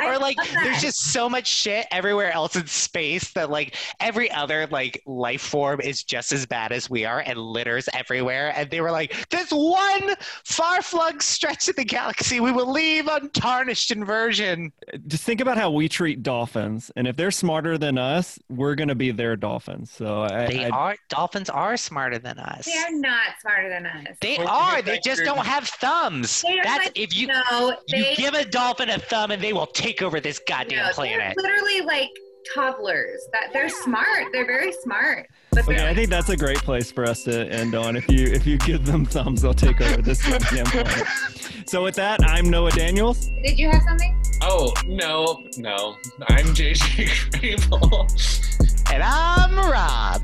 or like there's just so much shit everywhere else in space that like every other like life form is just as bad as we are and litters everywhere. And they were like, this one far flung stretch of the galaxy we will leave untarnished in version. Just think about how we treat dolphins, and if they're smarter than us, we're gonna be their dolphins. So I, They I- are dolphins are smarter than us. They are not smarter than us. They are. They just don't have thumbs. That's like- if you no, you they, give a dolphin a thumb and they will take over this goddamn no, planet. Literally like toddlers. That they're smart. They're very smart. But Okay, I think that's a great place for us to end on. If you if you give them thumbs, they'll take over this goddamn planet. So with that, I'm Noah Daniels. Did you have something? Oh no, no. I'm JJ Krehbiel. And I'm Robb.